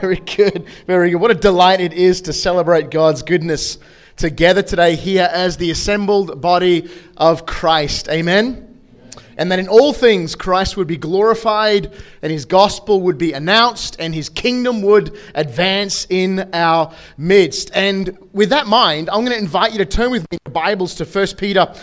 Very good. Very good. What a delight it is to celebrate God's goodness together today here as the assembled body of Christ. Amen. And that in all things Christ would be glorified and his gospel would be announced and his kingdom would advance in our midst. And with that mind, I'm going to invite you to turn with me Bibles to 1 Peter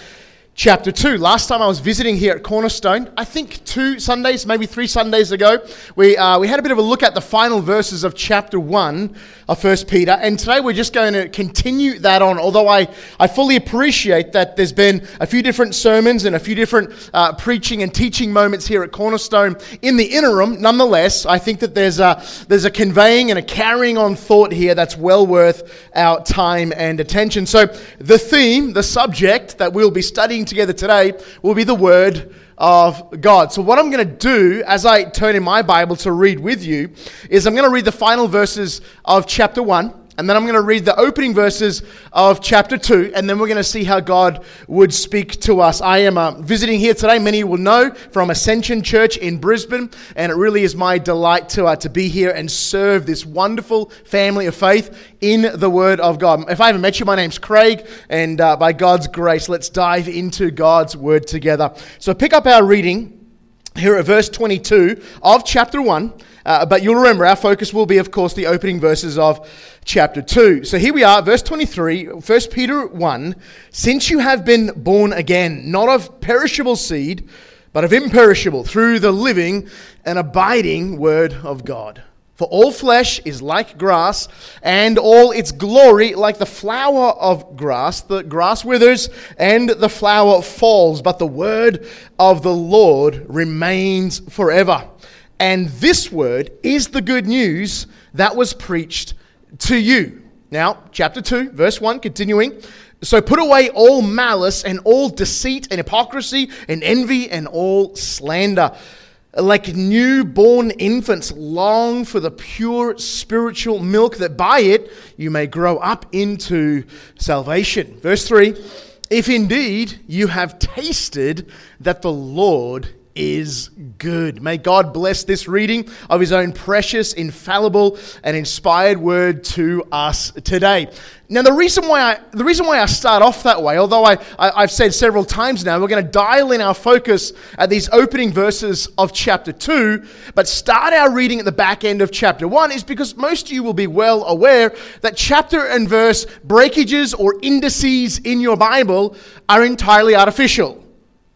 chapter 2. Last time I was visiting here at Cornerstone, I think two Sundays, maybe three Sundays ago, we, uh, we had a bit of a look at the final verses of chapter 1 of First Peter. And today we're just going to continue that on, although I, I fully appreciate that there's been a few different sermons and a few different uh, preaching and teaching moments here at Cornerstone. In the interim, nonetheless, I think that there's a, there's a conveying and a carrying on thought here that's well worth our time and attention. So the theme, the subject that we'll be studying together today will be the Word of God. So, what I'm going to do as I turn in my Bible to read with you is I'm going to read the final verses of chapter 1. And then I'm going to read the opening verses of chapter 2, and then we're going to see how God would speak to us. I am uh, visiting here today, many will know, from Ascension Church in Brisbane, and it really is my delight to, uh, to be here and serve this wonderful family of faith in the Word of God. If I haven't met you, my name's Craig, and uh, by God's grace, let's dive into God's Word together. So pick up our reading here at verse 22 of chapter 1. Uh, but you'll remember our focus will be, of course, the opening verses of chapter 2. So here we are, verse 23, 1 Peter 1. Since you have been born again, not of perishable seed, but of imperishable, through the living and abiding word of God. For all flesh is like grass, and all its glory like the flower of grass. The grass withers, and the flower falls, but the word of the Lord remains forever. And this word is the good news that was preached to you. Now, chapter 2, verse 1, continuing. So put away all malice and all deceit and hypocrisy and envy and all slander. Like newborn infants, long for the pure spiritual milk that by it you may grow up into salvation. Verse 3 If indeed you have tasted that the Lord is good. May God bless this reading of His own precious, infallible, and inspired word to us today. Now, the reason why I, the reason why I start off that way, although I, I, have said several times now, we're going to dial in our focus at these opening verses of chapter 2, but start our reading at the back end of chapter 1, is because most of you will be well aware that chapter and verse breakages or indices in your Bible are entirely artificial.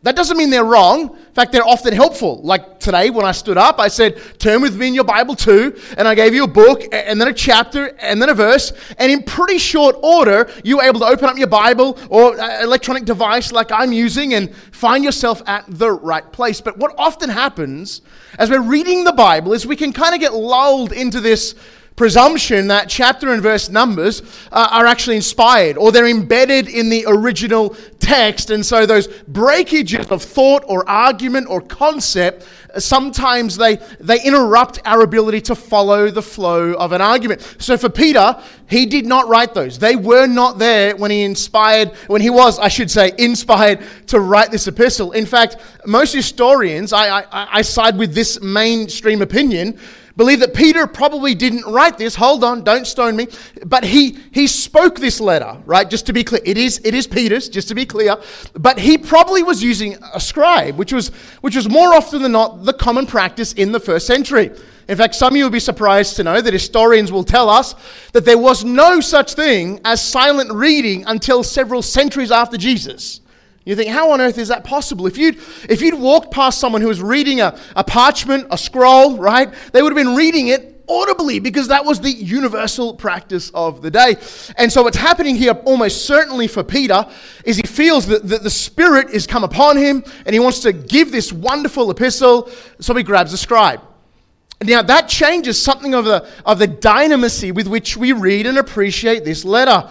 That doesn't mean they're wrong. In fact, they're often helpful. Like today, when I stood up, I said, Turn with me in your Bible too. And I gave you a book, and then a chapter, and then a verse. And in pretty short order, you were able to open up your Bible or uh, electronic device like I'm using and find yourself at the right place. But what often happens as we're reading the Bible is we can kind of get lulled into this presumption that chapter and verse numbers uh, are actually inspired or they're embedded in the original text. And so those breakages of thought or argument or concept, uh, sometimes they, they interrupt our ability to follow the flow of an argument. So for Peter, he did not write those. They were not there when he inspired, when he was, I should say, inspired to write this epistle. In fact, most historians, I, I, I side with this mainstream opinion, believe that Peter probably didn't write this. Hold on, don't stone me. But he, he spoke this letter, right? Just to be clear. It is, it is Peter's, just to be clear. But he probably was using a scribe, which was, which was more often than not the common practice in the first century. In fact, some of you will be surprised to know that historians will tell us that there was no such thing as silent reading until several centuries after Jesus. You think, how on earth is that possible? If you'd, if you'd walked past someone who was reading a, a parchment, a scroll, right, they would have been reading it audibly because that was the universal practice of the day. And so, what's happening here, almost certainly for Peter, is he feels that, that the Spirit is come upon him and he wants to give this wonderful epistle. So, he grabs a scribe. Now, that changes something of the, of the dynamisy with which we read and appreciate this letter.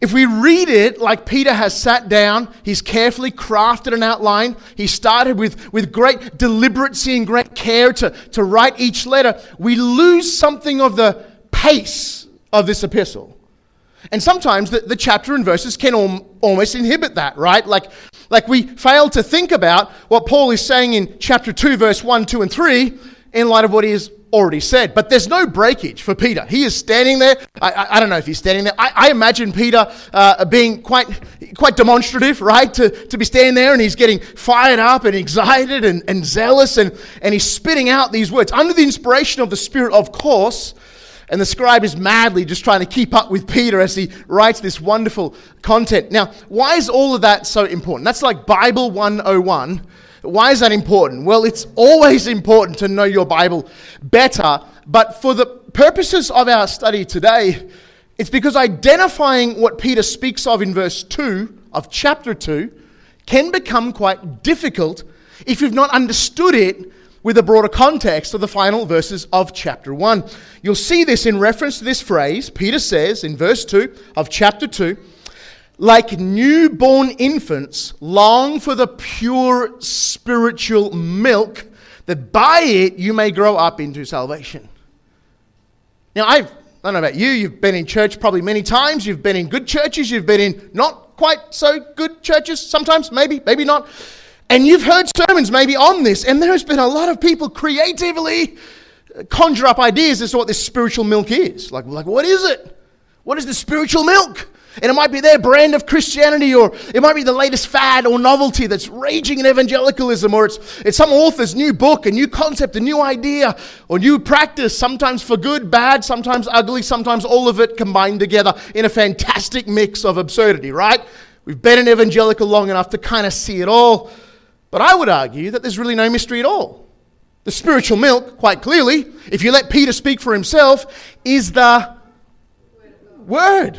If we read it like Peter has sat down, he's carefully crafted an outline, he started with, with great deliberacy and great care to, to write each letter, we lose something of the pace of this epistle. And sometimes the, the chapter and verses can al- almost inhibit that, right? Like, like we fail to think about what Paul is saying in chapter 2, verse 1, 2, and 3 in light of what he has already said. But there's no breakage for Peter. He is standing there. I, I, I don't know if he's standing there. I, I imagine Peter uh, being quite, quite demonstrative, right? To, to be standing there and he's getting fired up and excited and, and zealous and, and he's spitting out these words under the inspiration of the Spirit, of course. And the scribe is madly just trying to keep up with Peter as he writes this wonderful content. Now, why is all of that so important? That's like Bible 101 why is that important? Well, it's always important to know your Bible better, but for the purposes of our study today, it's because identifying what Peter speaks of in verse 2 of chapter 2 can become quite difficult if you've not understood it with a broader context of the final verses of chapter 1. You'll see this in reference to this phrase. Peter says in verse 2 of chapter 2 like newborn infants, long for the pure spiritual milk, that by it you may grow up into salvation. Now, I've, I don't know about you, you've been in church probably many times, you've been in good churches, you've been in not quite so good churches, sometimes, maybe, maybe not. And you've heard sermons maybe on this, and there's been a lot of people creatively conjure up ideas as to what this spiritual milk is. Like, like what is it? What is the spiritual milk? And it might be their brand of Christianity, or it might be the latest fad or novelty that's raging in evangelicalism, or it's, it's some author's new book, a new concept, a new idea, or new practice, sometimes for good, bad, sometimes ugly, sometimes all of it combined together in a fantastic mix of absurdity, right? We've been an evangelical long enough to kind of see it all. But I would argue that there's really no mystery at all. The spiritual milk, quite clearly, if you let Peter speak for himself, is the word.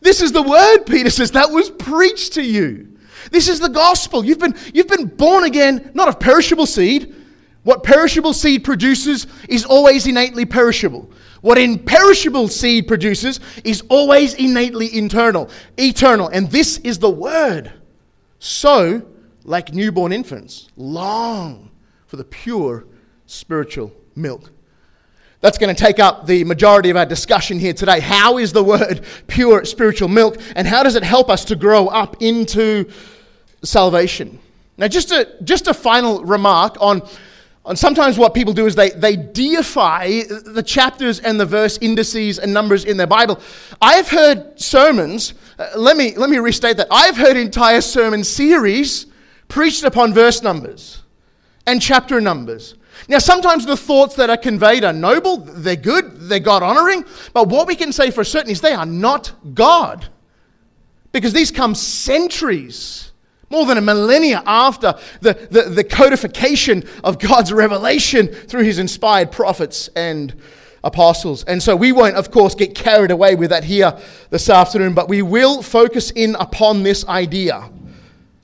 This is the word, Peter says, that was preached to you. This is the gospel. You've been, you've been born again, not of perishable seed. What perishable seed produces is always innately perishable. What imperishable seed produces is always innately internal, eternal. And this is the word. So, like newborn infants, long for the pure spiritual milk. That's going to take up the majority of our discussion here today. How is the word pure spiritual milk, and how does it help us to grow up into salvation? Now, just a, just a final remark on, on sometimes what people do is they, they deify the chapters and the verse indices and numbers in their Bible. I've heard sermons, uh, let, me, let me restate that. I've heard entire sermon series preached upon verse numbers and chapter numbers now, sometimes the thoughts that are conveyed are noble, they're good, they're God honoring, but what we can say for certain is they are not God. Because these come centuries, more than a millennia after the, the, the codification of God's revelation through his inspired prophets and apostles. And so we won't, of course, get carried away with that here this afternoon, but we will focus in upon this idea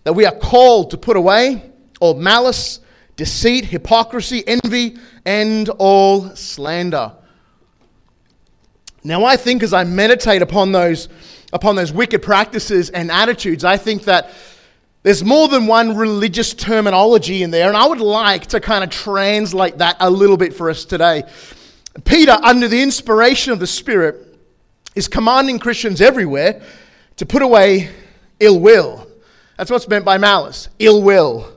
that we are called to put away all malice deceit, hypocrisy, envy, and all slander. Now, I think as I meditate upon those, upon those wicked practices and attitudes, I think that there's more than one religious terminology in there, and I would like to kind of translate that a little bit for us today. Peter, under the inspiration of the Spirit, is commanding Christians everywhere to put away ill will. That's what's meant by malice ill will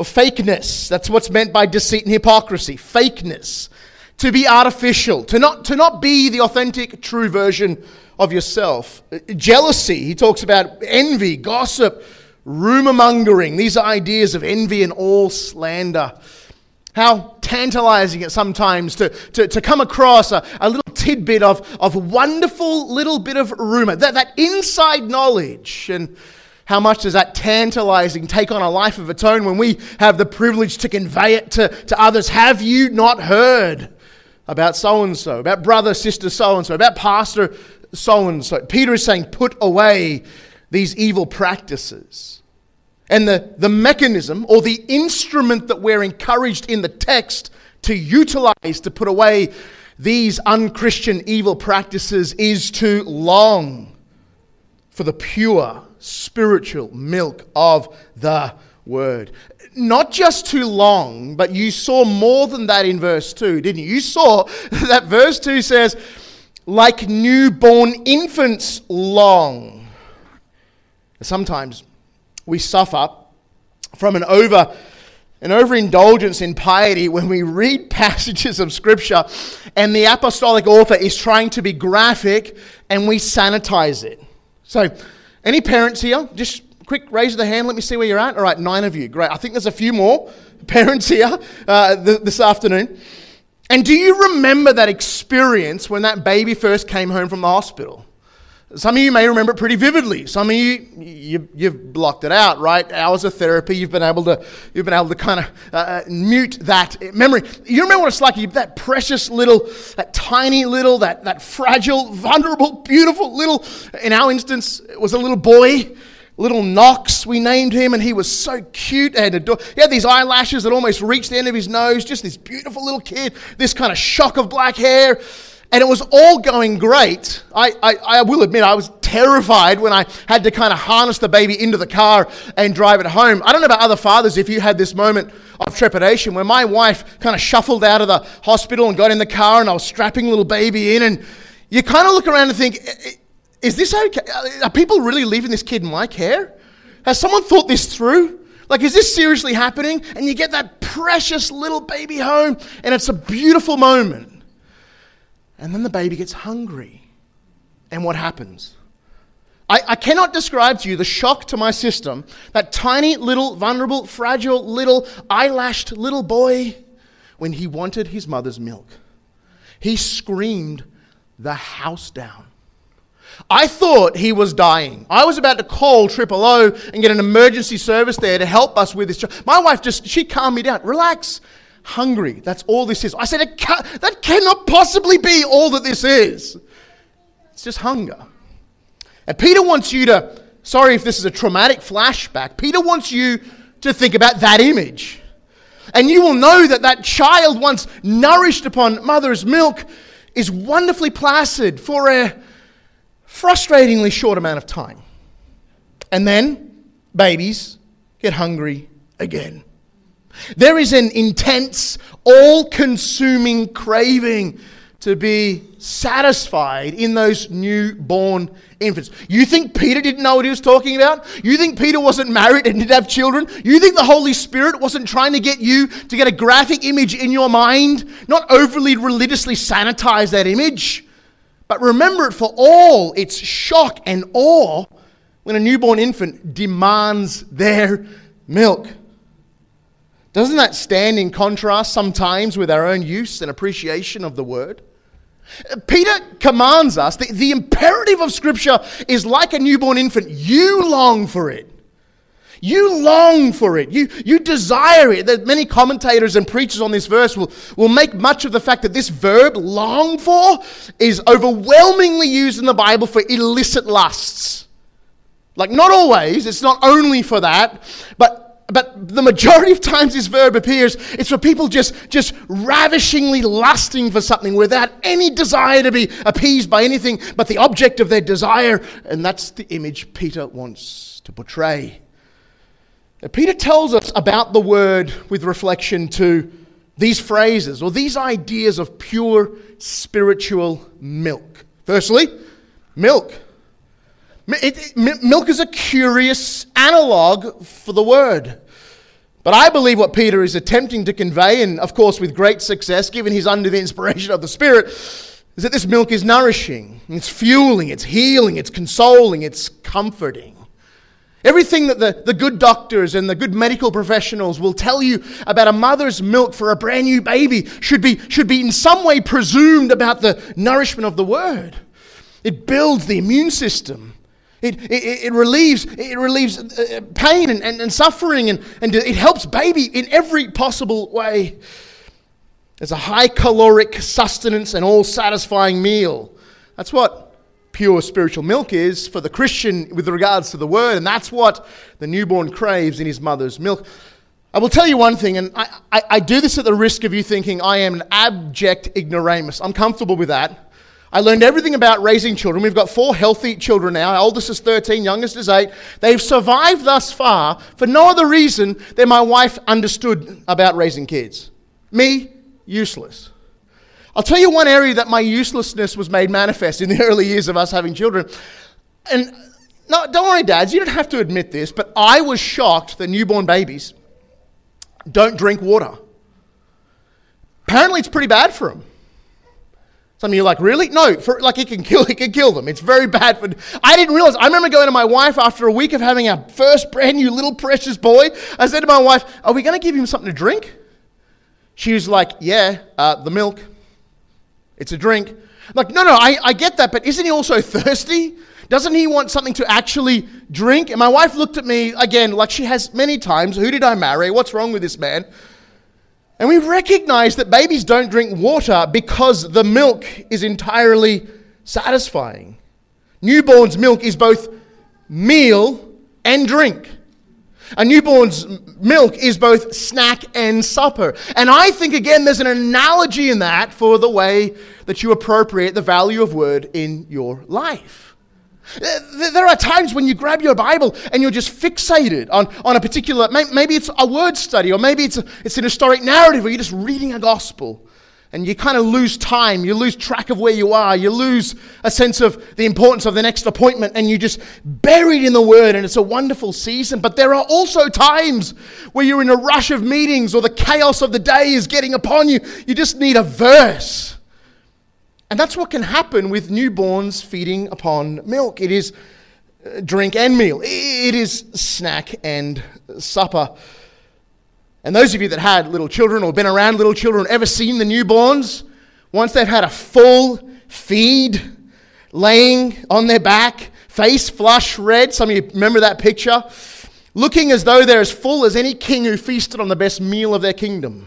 or fakeness. That's what's meant by deceit and hypocrisy. Fakeness. To be artificial, to not, to not be the authentic, true version of yourself. Uh, jealousy, he talks about envy, gossip, rumor mongering. These are ideas of envy and all slander. How tantalizing it sometimes to, to, to come across a, a little tidbit of, of wonderful little bit of rumor, that, that inside knowledge. And how much does that tantalizing take on a life of its own when we have the privilege to convey it to, to others? Have you not heard about so and so, about brother, sister, so and so, about pastor, so and so? Peter is saying, put away these evil practices. And the, the mechanism or the instrument that we're encouraged in the text to utilize, to put away these unchristian evil practices is to long for the pure spiritual milk of the word. Not just too long, but you saw more than that in verse 2, didn't you? You saw that verse 2 says, like newborn infants long. Sometimes we suffer from an over an overindulgence in piety when we read passages of scripture and the apostolic author is trying to be graphic and we sanitize it. So, any parents here? Just quick raise the hand. Let me see where you're at. All right, nine of you. Great. I think there's a few more parents here uh, th- this afternoon. And do you remember that experience when that baby first came home from the hospital? Some of you may remember it pretty vividly. Some of you, you have blocked it out, right? Hours of therapy, you've been able to, you've been able to kind of uh, uh, mute that memory. You remember what it's like? You that precious little, that tiny little, that, that fragile, vulnerable, beautiful little. In our instance, it was a little boy, little Knox. We named him, and he was so cute and adorable. He had these eyelashes that almost reached the end of his nose. Just this beautiful little kid. This kind of shock of black hair and it was all going great. I, I, I, will admit, I was terrified when I had to kind of harness the baby into the car and drive it home. I don't know about other fathers if you had this moment of trepidation where my wife kind of shuffled out of the hospital and got in the car and I was strapping little baby in. And you kind of look around and think, is this okay? Are people really leaving this kid in my care? Has someone thought this through? Like, is this seriously happening? And you get that precious little baby home, and it's a beautiful moment. And then the baby gets hungry. And what happens? I, I, cannot describe to you the shock to my system that tiny, little, vulnerable, fragile, little, eyelashed little boy when he wanted his mother's milk. He screamed the house down. I thought he was dying. I was about to call Triple O and get an emergency service there to help us with this. My wife just, she calmed me down. Relax hungry. That's all this is. I said, that cannot possibly be all that this is. It's just hunger. And Peter wants you to, sorry if this is a traumatic flashback, Peter wants you to think about that image. And you will know that that child, once nourished upon mother's milk, is wonderfully placid for a frustratingly short amount of time. And then babies get hungry again. There is an intense, all consuming craving to be satisfied in those newborn infants. You think Peter didn't know what he was talking about? You think Peter wasn't married and didn't have children? You think the Holy Spirit wasn't trying to get you to get a graphic image in your mind, not overly religiously sanitize that image, but remember it for all its shock and awe when a newborn infant demands their milk. Doesn't that stand in contrast sometimes with our own use and appreciation of the word? Peter commands us, the, the imperative of Scripture is like a newborn infant. You long for it. You long for it. You, you desire it. That many commentators and preachers on this verse will, will make much of the fact that this verb, long for, is overwhelmingly used in the Bible for illicit lusts. Like, not always, it's not only for that, but but the majority of times this verb appears, it's for people just, just ravishingly lusting for something without any desire to be appeased by anything but the object of their desire. And that's the image Peter wants to portray. Now, Peter tells us about the word with reflection to these phrases or these ideas of pure spiritual milk. Firstly, milk. Milk is a curious analog for the word. But I believe what Peter is attempting to convey, and of course with great success, given he's under the inspiration of the Spirit, is that this milk is nourishing, it's fueling, it's healing, it's consoling, it's comforting. Everything that the, the good doctors and the good medical professionals will tell you about a mother's milk for a brand new baby should be, should be in some way presumed about the nourishment of the word. It builds the immune system. It, it, it, relieves, it relieves uh, pain and, and, and suffering, and, and it helps baby in every possible way. It's a high caloric sustenance and all satisfying meal. That's what pure spiritual milk is for the Christian with regards to the word, and that's what the newborn craves in his mother's milk. I will tell you one thing, and I, I, I, do this at the risk of you thinking I am an abject ignoramus. I'm comfortable with that. I learned everything about raising children. We've got four healthy children now. Our oldest is 13, youngest is 8. They've survived thus far for no other reason than my wife understood about raising kids. Me, useless. I'll tell you one area that my uselessness was made manifest in the early years of us having children. And no, don't worry, dads, you don't have to admit this, but I was shocked that newborn babies don't drink water. Apparently, it's pretty bad for them. Some of you are like, really? No, for, like it can kill, it can kill them. It's very bad for. I didn't realize. I remember going to my wife after a week of having our first brand new little precious boy. I said to my wife, "Are we going to give him something to drink?" She was like, "Yeah, uh, the milk. It's a drink." I'm like, no, no, I, I get that, but isn't he also thirsty? Doesn't he want something to actually drink? And my wife looked at me again, like she has many times. Who did I marry? What's wrong with this man? And we recognize that babies don't drink water because the milk is entirely satisfying. Newborn's milk is both meal and drink. A newborn's milk is both snack and supper. And I think, again, there's an analogy in that for the way that you appropriate the value of word in your life. There are times when you grab your Bible and you're just fixated on, on a particular, maybe it's a word study, or maybe it's, a, it's an historic narrative, or you're just reading a gospel. And you kind of lose time, you lose track of where you are, you lose a sense of the importance of the next appointment, and you're just buried in the Word, and it's a wonderful season. But there are also times where you're in a rush of meetings, or the chaos of the day is getting upon you. You just need a verse and that's what can happen with newborns feeding upon milk. It is uh, drink and meal, it is snack and supper. And those of you that had little children or been around little children, ever seen the newborns? Once they've had a full feed, laying on their back, face flush red. Some of you remember that picture? Looking as though they're as full as any king who feasted on the best meal of their kingdom.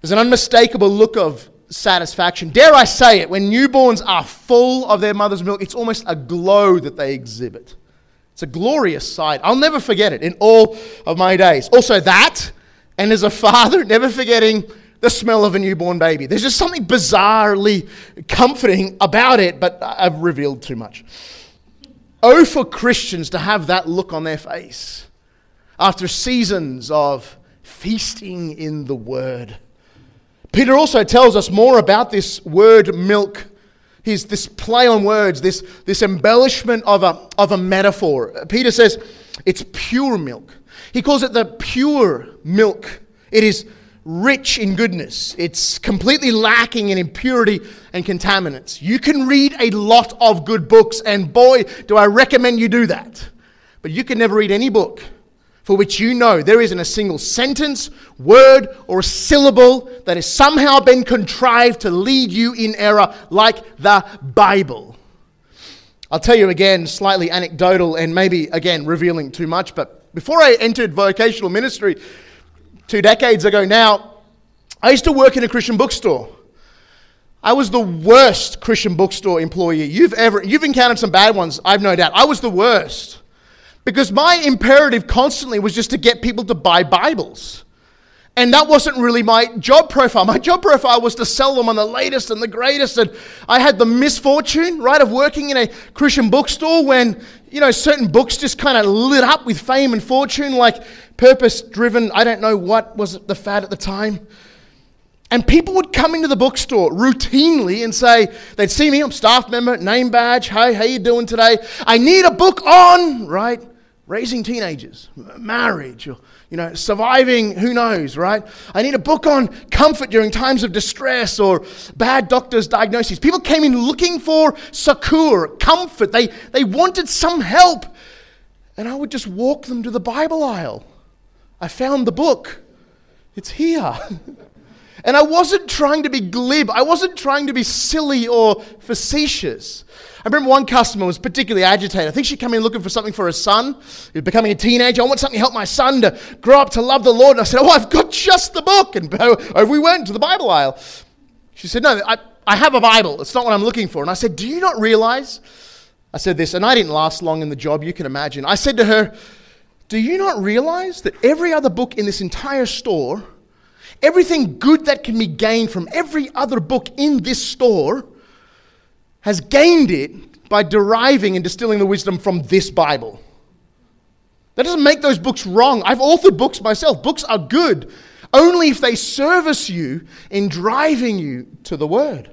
There's an unmistakable look of satisfaction. Dare I say it, when newborns are full of their mother's milk, it's almost a glow that they exhibit. It's a glorious sight. I'll never forget it in all of my days. Also, that, and as a father, never forgetting the smell of a newborn baby. There's just something bizarrely comforting about it, but I've revealed too much. Oh, for Christians to have that look on their face after seasons of feasting in the Word. Peter also tells us more about this word milk. He's this play on words, this, this embellishment of a, of a metaphor. Peter says it's pure milk. He calls it the pure milk. It is rich in goodness. It's completely lacking in impurity and contaminants. You can read a lot of good books, and boy, do I recommend you do that. But you can never read any book for which you know there isn't a single sentence, word, or a syllable that has somehow been contrived to lead you in error like the Bible. I'll tell you again, slightly anecdotal and maybe again revealing too much, but before I entered vocational ministry two decades ago now, I used to work in a Christian bookstore. I was the worst Christian bookstore employee you've ever you've encountered some bad ones, I've no doubt. I was the worst. Because my imperative constantly was just to get people to buy Bibles. And that wasn't really my job profile. My job profile was to sell them on the latest and the greatest. And I had the misfortune, right, of working in a Christian bookstore when, you know, certain books just kind of lit up with fame and fortune, like purpose driven, I don't know what was the fad at the time. And people would come into the bookstore routinely and say, they'd see me, I'm staff member, name badge, hey, how you doing today? I need a book on, right? Raising teenagers, marriage, or, you know, surviving, who knows, right? I need a book on comfort during times of distress or bad doctor's diagnoses. People came in looking for succor, comfort. They, they wanted some help. And I would just walk them to the Bible aisle. I found the book. It's here. and I wasn't trying to be glib. I wasn't trying to be silly or facetious. I remember one customer was particularly agitated. I think she came in looking for something for her son. He was becoming a teenager. I want something to help my son to grow up to love the Lord. And I said, Oh, I've got just the book. And over oh, we went to the Bible aisle. She said, No, I, I have a Bible. It's not what I'm looking for. And I said, Do you not realize? I said this, and I didn't last long in the job, you can imagine. I said to her, Do you not realize that every other book in this entire store, everything good that can be gained from every other book in this store, has gained it by deriving and distilling the wisdom from this Bible? That doesn't make those books wrong. I've authored books myself. Books are good only if they service you in driving you to the Word.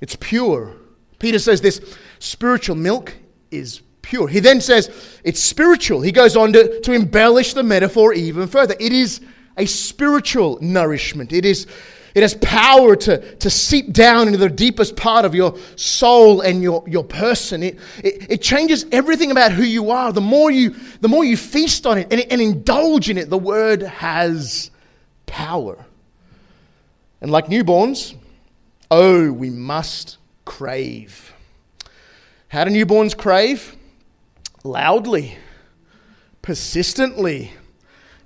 It's pure. Peter says this spiritual milk is pure. He then says it's spiritual. He goes on to, to embellish the metaphor even further. It is a spiritual nourishment. It is it has power to, to seep down into the deepest part of your soul and your, your person. It, it, it changes everything about who you are. The more you, the more you feast on it and, and indulge in it, the word has power. And like newborns, oh, we must crave. How do newborns crave? Loudly, persistently,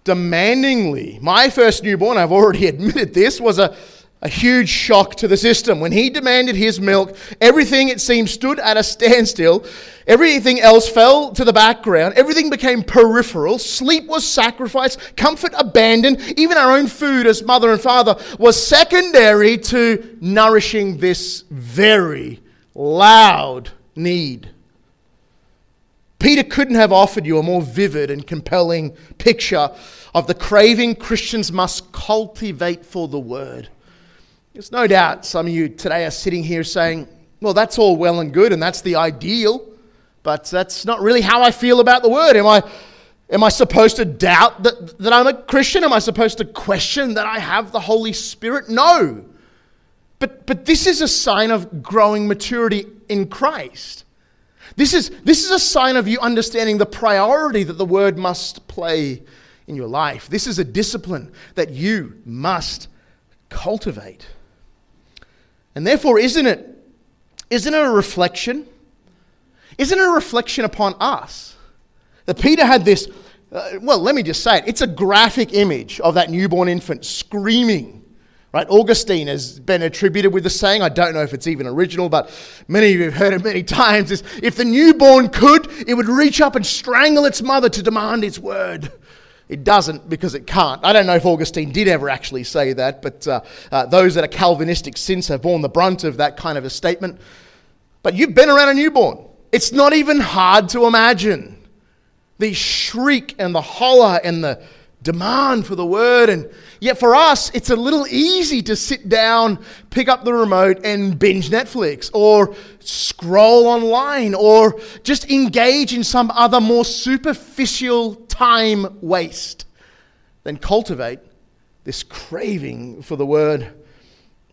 demandingly. My first newborn, I've already admitted this, was a, a huge shock to the system. When he demanded his milk, everything, it seemed, stood at a standstill. Everything else fell to the background. Everything became peripheral. Sleep was sacrificed, comfort abandoned. Even our own food as mother and father was secondary to nourishing this very loud need. Peter couldn't have offered you a more vivid and compelling picture of the craving Christians must cultivate for the word. There's no doubt some of you today are sitting here saying, well, that's all well and good, and that's the ideal, but that's not really how I feel about the word. Am I, am I supposed to doubt that, that I'm a Christian? Am I supposed to question that I have the Holy Spirit? No. But, but this is a sign of growing maturity in Christ. This is, this is a sign of you understanding the priority that the word must play in your life. This is a discipline that you must cultivate. And therefore, isn't it, isn't it a reflection? Isn't it a reflection upon us? That Peter had this, uh, well, let me just say it, it's a graphic image of that newborn infant screaming Right? Augustine has been attributed with the saying, I don't know if it's even original, but many of you have heard it many times, is if the newborn could, it would reach up and strangle its mother to demand its word. It doesn't because it can't. I don't know if Augustine did ever actually say that, but uh, uh, those that are Calvinistic since have borne the brunt of that kind of a statement. But you've been around a newborn. It's not even hard to imagine the shriek and the holler and the demand for the word. And yet for us, it's a little easy to sit down, pick up the remote, and binge Netflix or scroll online or just engage in some other more superficial time waste than cultivate this craving for the word.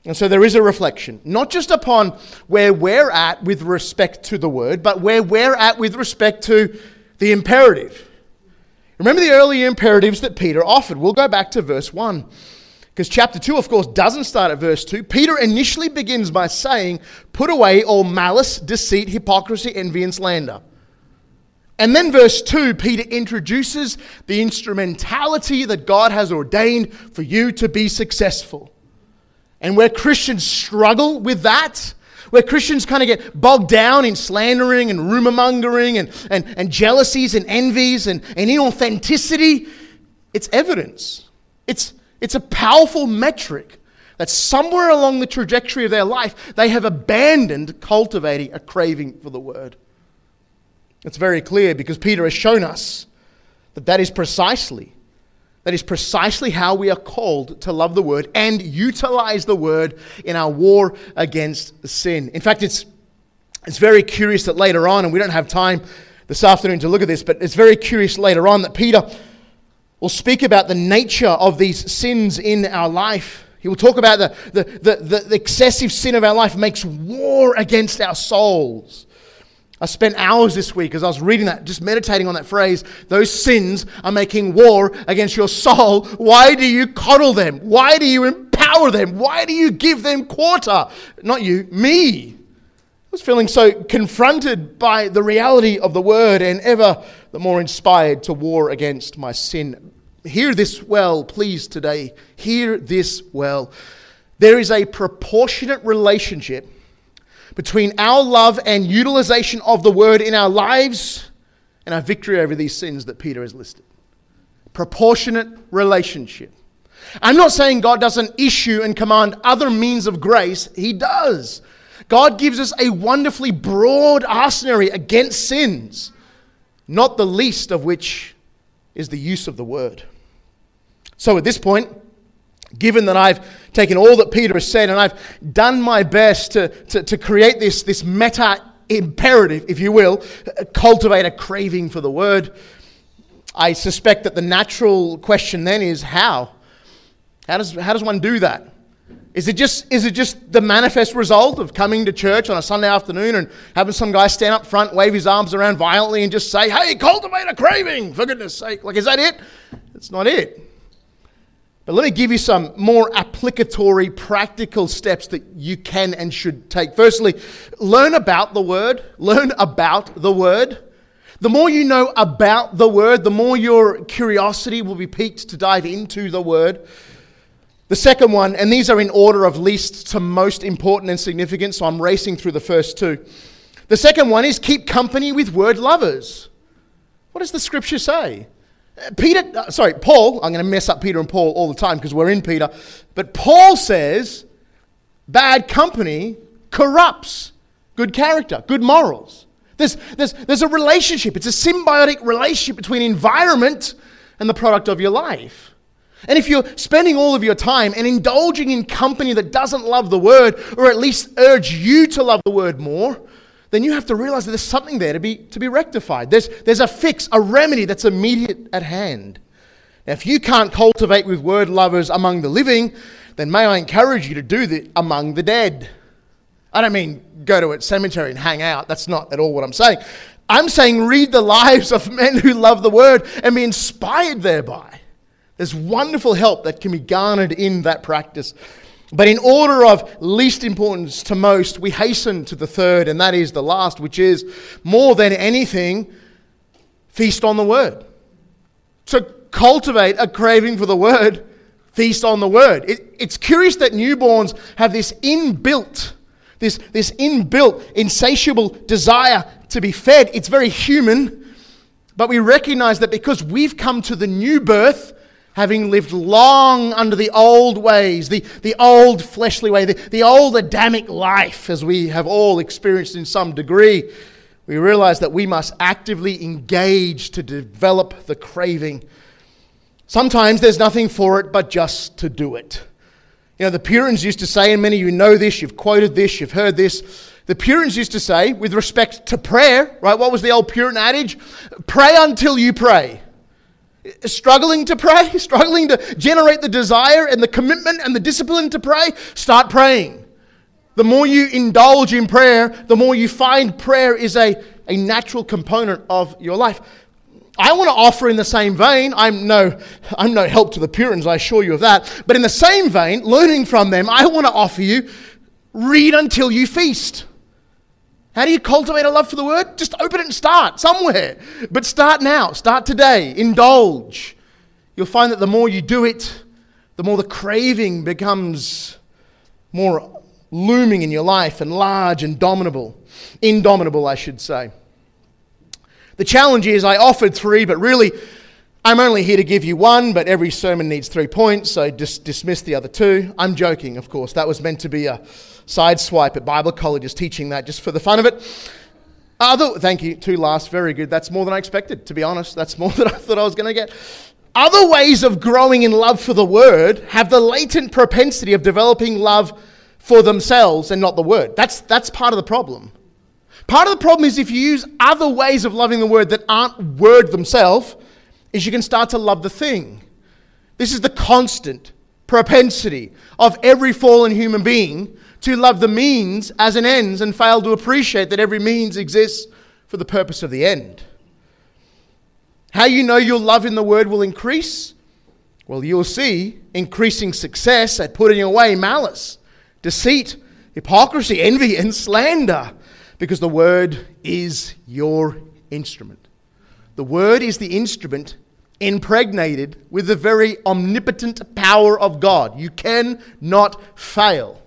And so there is a reflection, not just upon where we're at with respect to the word, but where we're at with respect to the imperative. Remember the early imperatives that Peter offered. We'll go back to verse 1. Because chapter 2, of course, doesn't start at verse 2. Peter initially begins by saying, Put away all malice, deceit, hypocrisy, envy, and slander. And then verse 2, Peter introduces the instrumentality that God has ordained for you to be successful. And where Christians struggle with that, where Christians kind of get bogged down in slandering and rumor mongering and, and, and jealousies and envies and, and inauthenticity, it's evidence. It's, it's a powerful metric that somewhere along the trajectory of their life, they have abandoned cultivating a craving for the word. It's very clear because Peter has shown us that that is precisely that is precisely how we are called to love the word and utilize the word in our war against sin. In fact, it's, it's very curious that later on, and we don't have time this afternoon to look at this, but it's very curious later on that Peter will speak about the nature of these sins in our life. He will talk about the, the, the, the excessive sin of our life makes war against our souls. I spent hours this week as I was reading that, just meditating on that phrase. Those sins are making war against your soul. Why do you coddle them? Why do you empower them? Why do you give them quarter? Not you, me. I was feeling so confronted by the reality of the word and ever the more inspired to war against my sin. Hear this well, please, today. Hear this well. There is a proportionate relationship between our love and utilization of the word in our lives and our victory over these sins that Peter has listed. Proportionate relationship. I'm not saying God doesn't issue and command other means of grace, He does. God gives us a wonderfully broad arsenal against sins, not the least of which is the use of the word. So at this point, given that I've taken all that Peter has said and I've done my best to, to, to create this, this meta imperative, if you will, uh, cultivate a craving for the word, I suspect that the natural question then is how? How does, how does one do that? Is it, just, is it just the manifest result of coming to church on a Sunday afternoon and having some guy stand up front, wave his arms around violently, and just say, hey, cultivate a craving, for goodness sake? Like, is that it? It's not it. But let me give you some more applicatory, practical steps that you can and should take. Firstly, learn about the Word. Learn about the Word. The more you know about the Word, the more your curiosity will be piqued to dive into the Word. The second one, and these are in order of least to most important and significant, so I'm racing through the first two. The second one is keep company with word lovers. What does the scripture say? Peter, uh, sorry, Paul, I'm going to mess up Peter and Paul all the time because we're in Peter, but Paul says bad company corrupts good character, good morals. There's, there's, there's a relationship, it's a symbiotic relationship between environment and the product of your life. And if you're spending all of your time and indulging in company that doesn't love the word, or at least urge you to love the word more, then you have to realize that there's something there to be, to be rectified. There's, there's a fix, a remedy that's immediate at hand. Now, if you can't cultivate with word lovers among the living, then may I encourage you to do that among the dead. I don't mean go to a cemetery and hang out. That's not at all what I'm saying. I'm saying read the lives of men who love the word and be inspired thereby. There's wonderful help that can be garnered in that practice. But in order of least importance to most, we hasten to the third, and that is the last, which is more than anything, feast on the word. To cultivate a craving for the word, feast on the word. It, it's curious that newborns have this inbuilt, this, this inbuilt, insatiable desire to be fed. It's very human, but we recognize that because we've come to the new birth, having lived long under the old ways, the, the old fleshly way, the, the old Adamic life, as we have all experienced in some degree, we realize that we must actively engage to develop the craving. Sometimes there's nothing for it but just to do it. You know, the Puritans used to say, and many of you know this, you've quoted this, you've heard this. The Puritans used to say, with respect to prayer, right? What was the old Puritan adage? Pray until you pray struggling to pray, struggling to generate the desire and the commitment and the discipline to pray, start praying. The more you indulge in prayer, the more you find prayer is a, a natural component of your life. I want to offer in the same vein, I'm no, I'm no help to the Puritans, I assure you of that, but in the same vein, learning from them, I want to offer you read until you feast. How do you cultivate a love for the word? Just open it and start somewhere. But start now. Start today. Indulge. You'll find that the more you do it, the more the craving becomes more looming in your life and large and dominable. Indomitable, I should say. The challenge is I offered three, but really I'm only here to give you one, but every sermon needs three points, so just dismiss the other two. I'm joking, of course. That was meant to be a sideswipe at Bible colleges teaching that just for the fun of it. Other, thank you, two last, very good. That's more than I expected, to be honest. That's more than I thought I was going to get. Other ways of growing in love for the word have the latent propensity of developing love for themselves and not the word. That's, that's part of the problem. Part of the problem is if you use other ways of loving the word that aren't word themselves, is you can start to love the thing. This is the constant propensity of every fallen human being to love the means as an ends and fail to appreciate that every means exists for the purpose of the end. How you know your love in the word will increase? Well, you'll see increasing success at putting away malice, deceit, hypocrisy, envy, and slander, because the word is your instrument. The word is the instrument impregnated with the very omnipotent power of God. You cannot fail.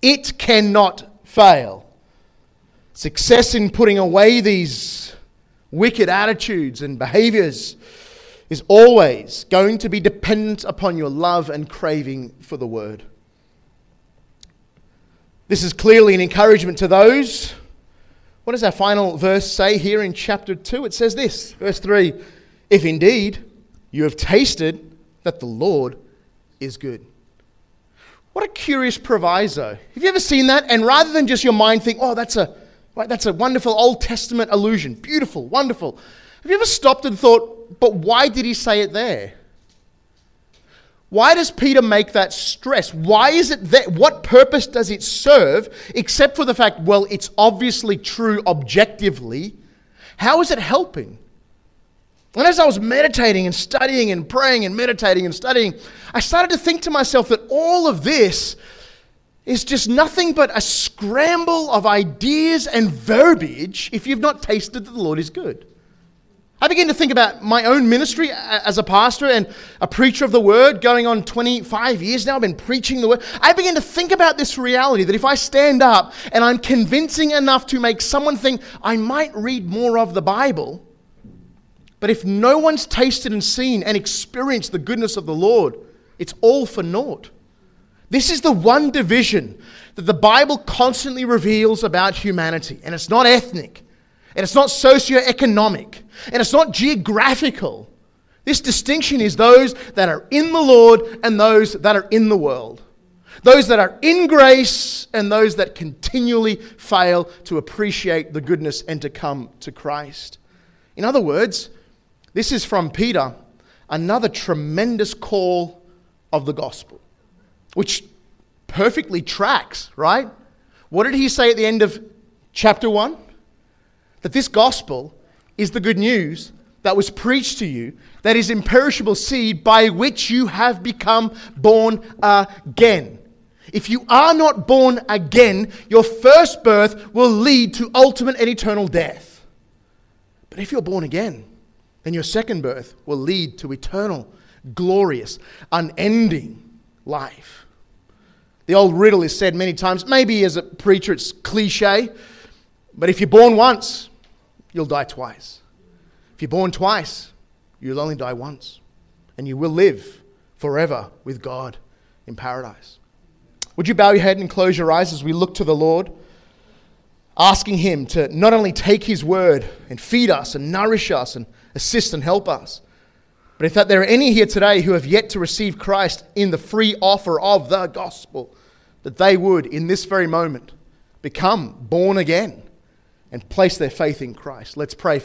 It cannot fail. Success in putting away these wicked attitudes and behaviors is always going to be dependent upon your love and craving for the word. This is clearly an encouragement to those. What does our final verse say here in chapter 2? It says this, verse 3 If indeed you have tasted that the Lord is good. What a curious proviso. Have you ever seen that? And rather than just your mind think, oh, that's a, right, that's a wonderful Old Testament allusion, beautiful, wonderful. Have you ever stopped and thought, but why did he say it there? Why does Peter make that stress? Why is it that? What purpose does it serve except for the fact, well, it's obviously true objectively? How is it helping? And as I was meditating and studying and praying and meditating and studying, I started to think to myself that all of this is just nothing but a scramble of ideas and verbiage if you've not tasted that the Lord is good. I began to think about my own ministry as a pastor and a preacher of the word, going on 25 years now. I've been preaching the word. I began to think about this reality that if I stand up and I'm convincing enough to make someone think I might read more of the Bible, but if no one's tasted and seen and experienced the goodness of the Lord, it's all for naught. This is the one division that the Bible constantly reveals about humanity, and it's not ethnic. And it's not socioeconomic. And it's not geographical. This distinction is those that are in the Lord and those that are in the world. Those that are in grace and those that continually fail to appreciate the goodness and to come to Christ. In other words, this is from Peter, another tremendous call of the gospel, which perfectly tracks, right? What did he say at the end of chapter 1? That this gospel is the good news that was preached to you, that is imperishable seed by which you have become born again. If you are not born again, your first birth will lead to ultimate and eternal death. But if you're born again, then your second birth will lead to eternal, glorious, unending life. The old riddle is said many times, maybe as a preacher it's cliche, but if you're born once, you'll die twice. If you're born twice, you'll only die once. And you will live forever with God in paradise. Would you bow your head and close your eyes as we look to the Lord, asking Him to not only take His word and feed us and nourish us and assist and help us, but if that there are any here today who have yet to receive Christ in the free offer of the gospel, that they would, in this very moment, become born again and place their faith in Christ. Let's pray.